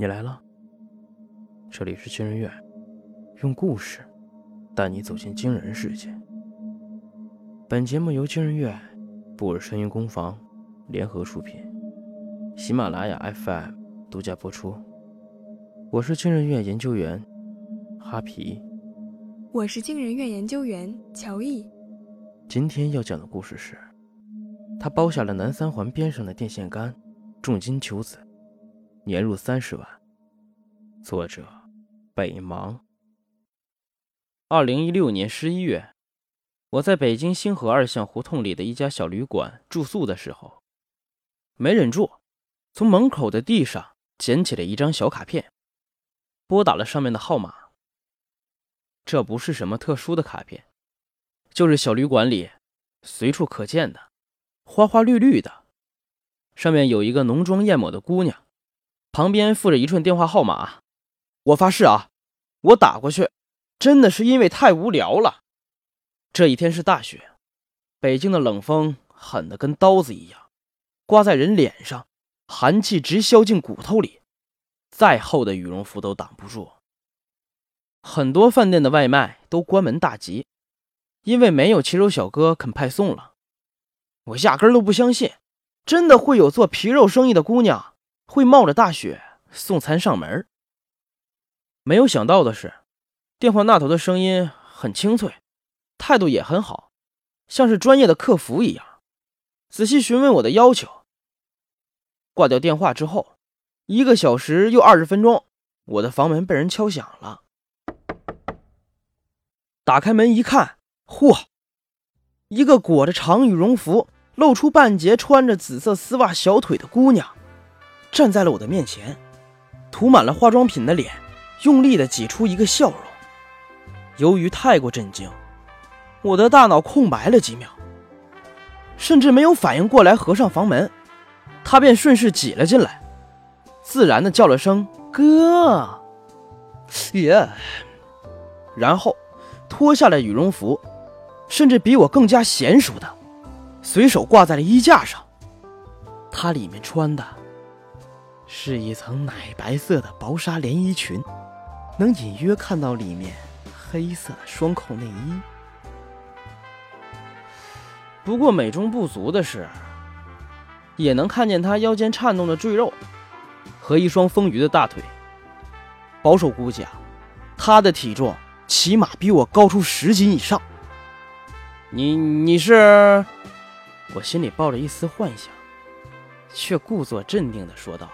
你来了，这里是惊人院，用故事带你走进惊人世界。本节目由惊人院、布尔声音工坊联合出品，喜马拉雅 FM 独家播出。我是惊人院研究员哈皮，我是惊人院研究员乔毅。今天要讲的故事是，他包下了南三环边上的电线杆，重金求子。年入三十万。作者：北芒。二零一六年十一月，我在北京星河二巷胡同里的一家小旅馆住宿的时候，没忍住，从门口的地上捡起了一张小卡片，拨打了上面的号码。这不是什么特殊的卡片，就是小旅馆里随处可见的，花花绿绿的，上面有一个浓妆艳抹的姑娘。旁边附着一串电话号码，我发誓啊，我打过去，真的是因为太无聊了。这一天是大雪，北京的冷风狠得跟刀子一样，刮在人脸上，寒气直削进骨头里，再厚的羽绒服都挡不住。很多饭店的外卖都关门大吉，因为没有骑手小哥肯派送了。我压根都不相信，真的会有做皮肉生意的姑娘。会冒着大雪送餐上门。没有想到的是，电话那头的声音很清脆，态度也很好，像是专业的客服一样，仔细询问我的要求。挂掉电话之后，一个小时又二十分钟，我的房门被人敲响了。打开门一看，嚯，一个裹着长羽绒服、露出半截、穿着紫色丝袜小腿的姑娘。站在了我的面前，涂满了化妆品的脸，用力的挤出一个笑容。由于太过震惊，我的大脑空白了几秒，甚至没有反应过来合上房门，他便顺势挤了进来，自然的叫了声“哥”，耶，然后脱下了羽绒服，甚至比我更加娴熟的，随手挂在了衣架上。他里面穿的。是一层奶白色的薄纱连衣裙，能隐约看到里面黑色的双扣内衣。不过美中不足的是，也能看见她腰间颤动的赘肉和一双丰腴的大腿。保守估计啊，她的体重起码比我高出十斤以上。你你是？我心里抱着一丝幻想，却故作镇定的说道。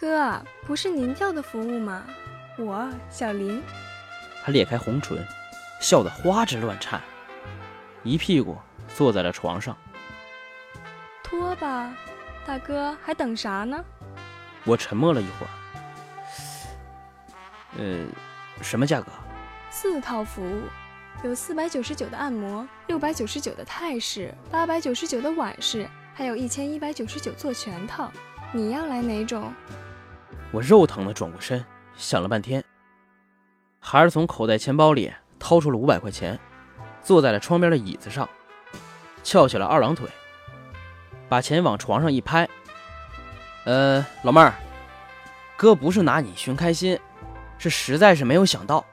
哥，不是您叫的服务吗？我小林。他裂开红唇，笑得花枝乱颤，一屁股坐在了床上。脱吧，大哥，还等啥呢？我沉默了一会儿。呃，什么价格？四套服务，有四百九十九的按摩，六百九十九的泰式，八百九十九的晚式，还有一千一百九十九做全套。你要来哪种？我肉疼的转过身，想了半天，还是从口袋钱包里掏出了五百块钱，坐在了窗边的椅子上，翘起了二郎腿，把钱往床上一拍：“呃，老妹儿，哥不是拿你寻开心，是实在是没有想到，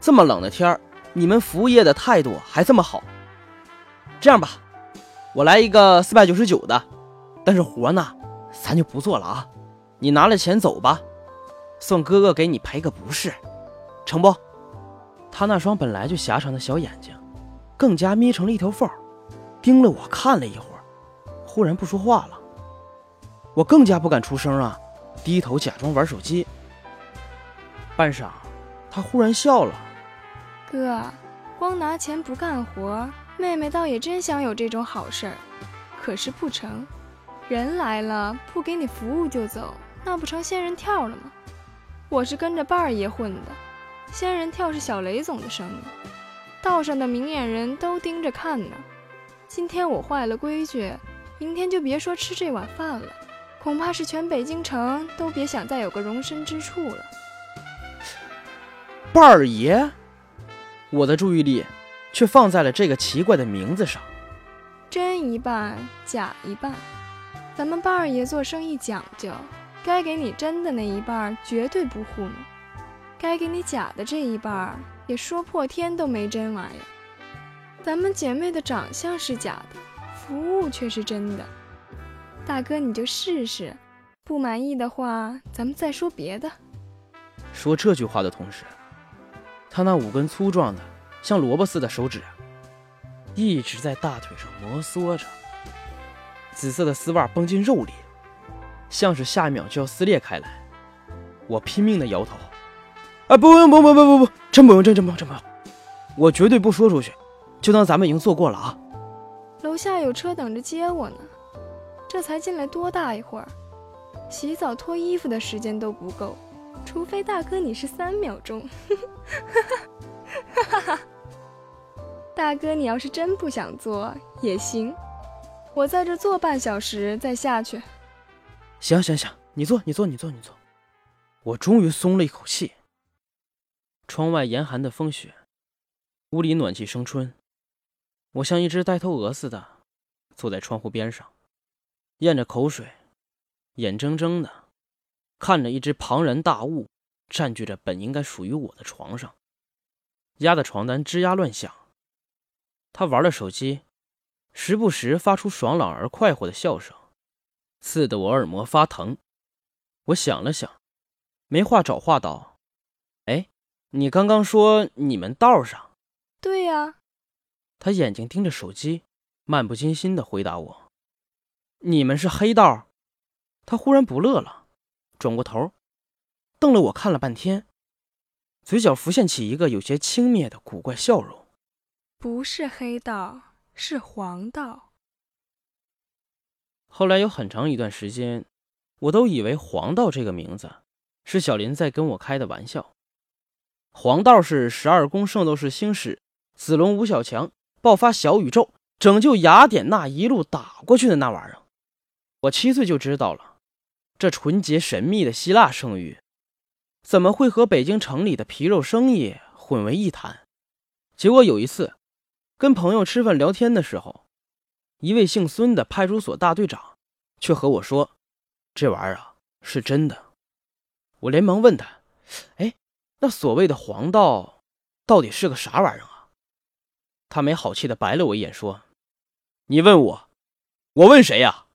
这么冷的天儿，你们服务业的态度还这么好。这样吧，我来一个四百九十九的，但是活呢，咱就不做了啊。”你拿了钱走吧，算哥哥给你赔个不是，成不？他那双本来就狭长的小眼睛，更加眯成了一条缝，盯了我看了一会儿，忽然不说话了。我更加不敢出声啊，低头假装玩手机。半晌，他忽然笑了：“哥，光拿钱不干活，妹妹倒也真想有这种好事儿，可是不成，人来了不给你服务就走。”那不成仙人跳了吗？我是跟着半儿爷混的，仙人跳是小雷总的生意，道上的明眼人都盯着看呢。今天我坏了规矩，明天就别说吃这碗饭了，恐怕是全北京城都别想再有个容身之处了。半儿爷，我的注意力却放在了这个奇怪的名字上。真一半假一半，咱们半儿爷做生意讲究。该给你真的那一半绝对不糊弄，该给你假的这一半也说破天都没真玩意儿。咱们姐妹的长相是假的，服务却是真的。大哥，你就试试，不满意的话，咱们再说别的。说这句话的同时，他那五根粗壮的像萝卜似的手指一直在大腿上摩挲着，紫色的丝袜绷进肉里，像是下一秒就要撕裂开来。我拼命的摇头，啊，不用，不不不不不，真不用，真真不用，真不用，我绝对不说出去，就当咱们已经做过了啊。楼下有车等着接我呢，这才进来多大一会儿，洗澡脱衣服的时间都不够，除非大哥你是三秒钟。哈哈哈！大哥，你要是真不想做也行，我在这坐半小时再下去。行行行，你坐，你坐，你坐，你坐。我终于松了一口气。窗外严寒的风雪，屋里暖气生春。我像一只呆头鹅似的坐在窗户边上，咽着口水，眼睁睁的看着一只庞然大物占据着本应该属于我的床上。压的床单吱呀乱响。他玩了手机，时不时发出爽朗而快活的笑声，刺得我耳膜发疼。我想了想，没话找话道：“哎，你刚刚说你们道上？”“对呀。”他眼睛盯着手机，漫不经心地回答我：“你们是黑道？”他忽然不乐了，转过头，瞪了我看了半天。嘴角浮现起一个有些轻蔑的古怪笑容。不是黑道，是黄道。后来有很长一段时间，我都以为黄道这个名字是小林在跟我开的玩笑。黄道是十二宫圣斗士星矢、子龙、吴小强爆发小宇宙拯救雅典娜一路打过去的那玩意儿。我七岁就知道了，这纯洁神秘的希腊圣域。怎么会和北京城里的皮肉生意混为一谈？结果有一次，跟朋友吃饭聊天的时候，一位姓孙的派出所大队长却和我说：“这玩意儿啊是真的。”我连忙问他：“哎，那所谓的黄道到底是个啥玩意儿啊？”他没好气的白了我一眼，说：“你问我，我问谁呀？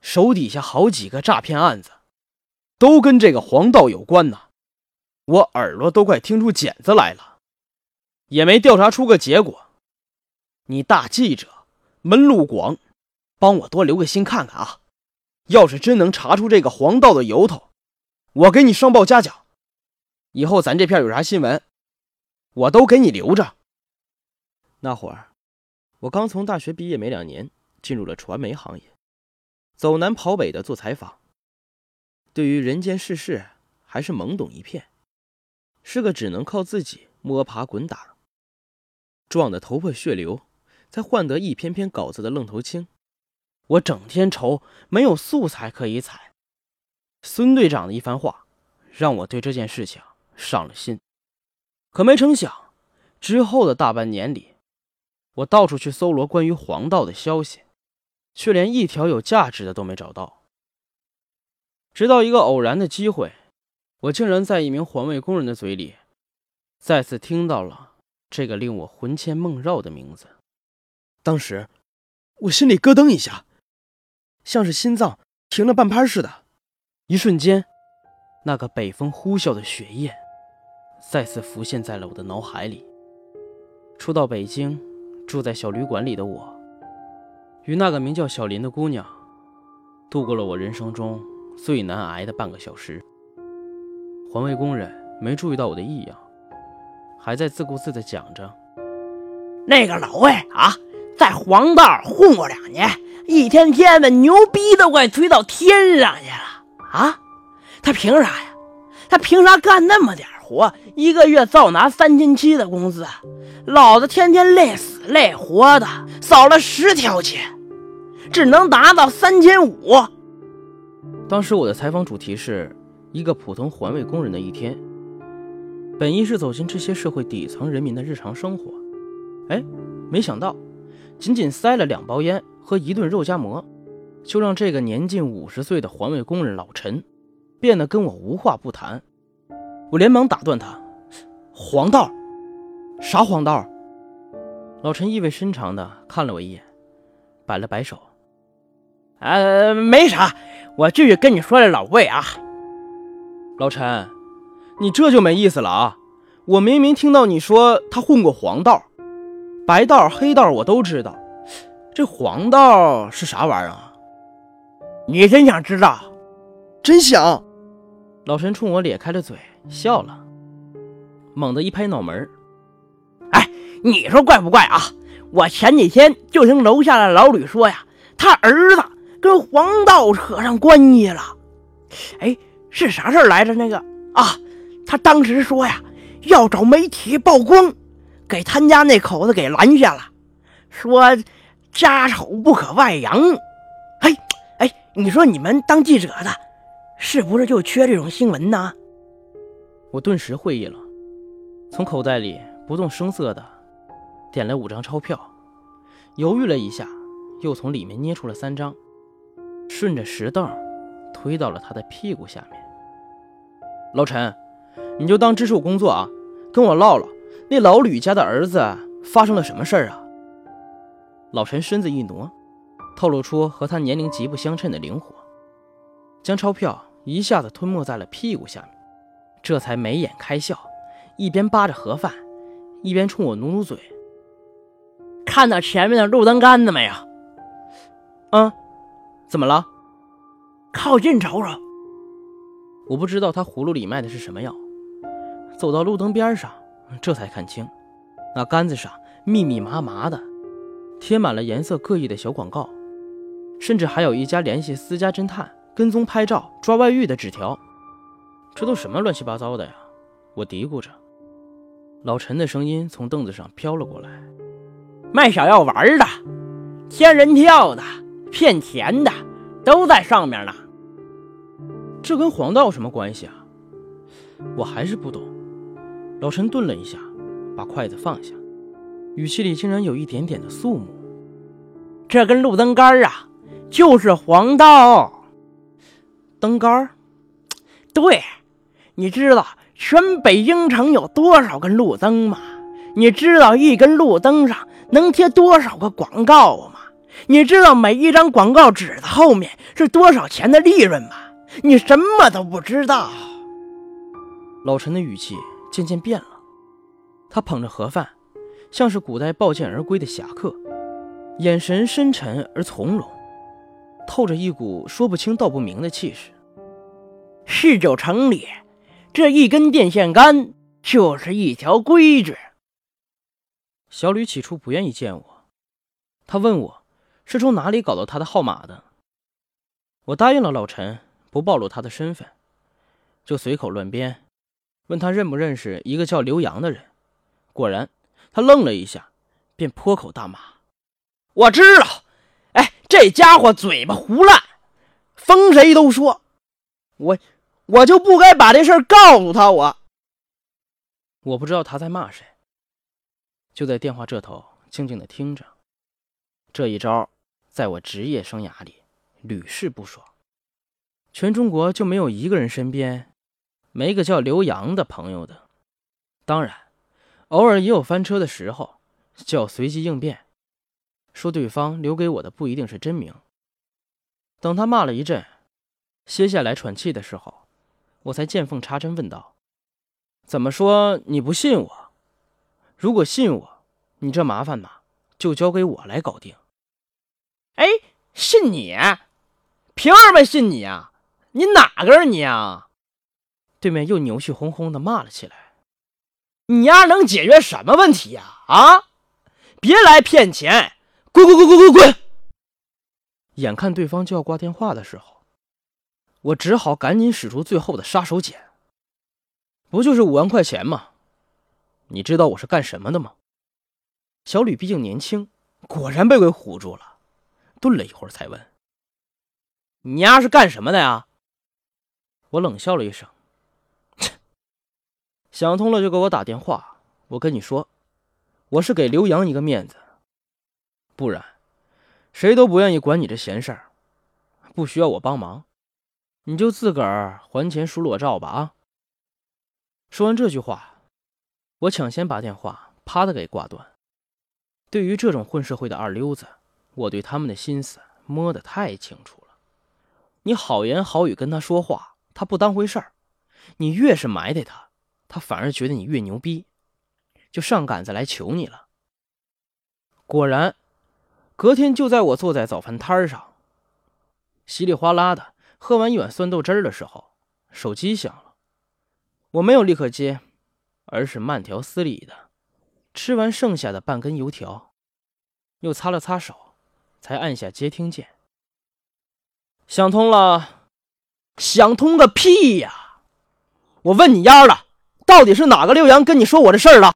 手底下好几个诈骗案子，都跟这个黄道有关呢。”我耳朵都快听出茧子来了，也没调查出个结果。你大记者，门路广，帮我多留个心看看啊！要是真能查出这个黄道的由头，我给你上报嘉奖。以后咱这片有啥新闻，我都给你留着。那会儿，我刚从大学毕业没两年，进入了传媒行业，走南跑北的做采访，对于人间世事还是懵懂一片。是个只能靠自己摸爬滚打、撞得头破血流，才换得一篇篇稿子的愣头青。我整天愁没有素材可以采。孙队长的一番话，让我对这件事情上了心。可没成想，之后的大半年里，我到处去搜罗关于黄道的消息，却连一条有价值的都没找到。直到一个偶然的机会。我竟然在一名环卫工人的嘴里，再次听到了这个令我魂牵梦绕的名字。当时，我心里咯噔一下，像是心脏停了半拍似的。一瞬间，那个北风呼啸的雪夜，再次浮现在了我的脑海里。初到北京，住在小旅馆里的我，与那个名叫小林的姑娘，度过了我人生中最难挨的半个小时。环卫工人没注意到我的异样，还在自顾自地讲着：“那个老魏啊，在黄道混过两年，一天天的牛逼都快吹到天上去了啊！他凭啥呀？他凭啥干那么点活，一个月照拿三千七的工资？老子天天累死累活的，扫了十条街，只能达到三千五。”当时我的采访主题是。一个普通环卫工人的一天，本意是走进这些社会底层人民的日常生活，哎，没想到，仅仅塞了两包烟和一顿肉夹馍，就让这个年近五十岁的环卫工人老陈变得跟我无话不谈。我连忙打断他：“黄道？啥黄道？”老陈意味深长的看了我一眼，摆了摆手：“呃，没啥，我继续跟你说这老魏啊。老陈，你这就没意思了啊！我明明听到你说他混过黄道，白道、黑道我都知道，这黄道是啥玩意儿啊？你真想知道？真想！老陈冲我咧开了嘴，笑了，猛地一拍脑门：“哎，你说怪不怪啊？我前几天就听楼下的老吕说呀，他儿子跟黄道扯上关系了。哎，是啥事儿来着？那个啊，他当时说呀。”要找媒体曝光，给他家那口子给拦下了，说家丑不可外扬。哎哎，你说你们当记者的，是不是就缺这种新闻呢？我顿时会意了，从口袋里不动声色的点了五张钞票，犹豫了一下，又从里面捏出了三张，顺着石凳推到了他的屁股下面。老陈。你就当支持我工作啊，跟我唠唠那老吕家的儿子发生了什么事儿啊？老陈身子一挪，透露出和他年龄极不相称的灵活，将钞票一下子吞没在了屁股下面，这才眉眼开笑，一边扒着盒饭，一边冲我努努嘴。看到前面的路灯杆子没有？嗯，怎么了？靠近瞅瞅。我不知道他葫芦里卖的是什么药。走到路灯边上，这才看清，那杆子上密密麻麻的贴满了颜色各异的小广告，甚至还有一家联系私家侦探、跟踪拍照、抓外遇的纸条。这都什么乱七八糟的呀？我嘀咕着。老陈的声音从凳子上飘了过来：“卖小药丸的、骗人票的、骗钱的，都在上面呢。这跟黄道什么关系啊？我还是不懂。”老陈顿了一下，把筷子放下，语气里竟然有一点点的肃穆。这根路灯杆啊，就是黄道。灯杆？对，你知道全北京城有多少根路灯吗？你知道一根路灯上能贴多少个广告吗？你知道每一张广告纸的后面是多少钱的利润吗？你什么都不知道。老陈的语气。渐渐变了，他捧着盒饭，像是古代抱剑而归的侠客，眼神深沉而从容，透着一股说不清道不明的气势。市九城里，这一根电线杆就是一条规矩。小吕起初不愿意见我，他问我是从哪里搞到他的号码的。我答应了老陈，不暴露他的身份，就随口乱编。问他认不认识一个叫刘洋的人，果然，他愣了一下，便破口大骂：“我知道，哎，这家伙嘴巴胡烂，逢谁都说，我，我就不该把这事告诉他。我，我不知道他在骂谁，就在电话这头静静的听着。这一招，在我职业生涯里屡试不爽，全中国就没有一个人身边。”没个叫刘洋的朋友的，当然，偶尔也有翻车的时候，就要随机应变，说对方留给我的不一定是真名。等他骂了一阵，歇下来喘气的时候，我才见缝插针问道：“怎么说你不信我？如果信我，你这麻烦嘛，就交给我来搞定。”哎，信你？凭什么信你啊？你哪个人你啊？对面又牛气哄哄的骂了起来：“你丫能解决什么问题呀？啊！别来骗钱，滚滚滚滚滚滚！”眼看对方就要挂电话的时候，我只好赶紧使出最后的杀手锏。不就是五万块钱吗？你知道我是干什么的吗？小吕毕竟年轻，果然被鬼唬住了，顿了一会儿才问：“你丫是干什么的呀？”我冷笑了一声。想通了就给我打电话。我跟你说，我是给刘洋一个面子，不然谁都不愿意管你这闲事儿。不需要我帮忙，你就自个儿还钱赎裸照吧啊！说完这句话，我抢先把电话啪的给挂断。对于这种混社会的二流子，我对他们的心思摸得太清楚了。你好言好语跟他说话，他不当回事儿；你越是埋汰他，他反而觉得你越牛逼，就上杆子来求你了。果然，隔天就在我坐在早饭摊上，稀里哗啦的。喝完一碗酸豆汁儿的时候，手机响了。我没有立刻接，而是慢条斯理的吃完剩下的半根油条，又擦了擦手，才按下接听键。想通了？想通个屁呀！我问你丫的，到底是哪个六阳跟你说我的事儿了？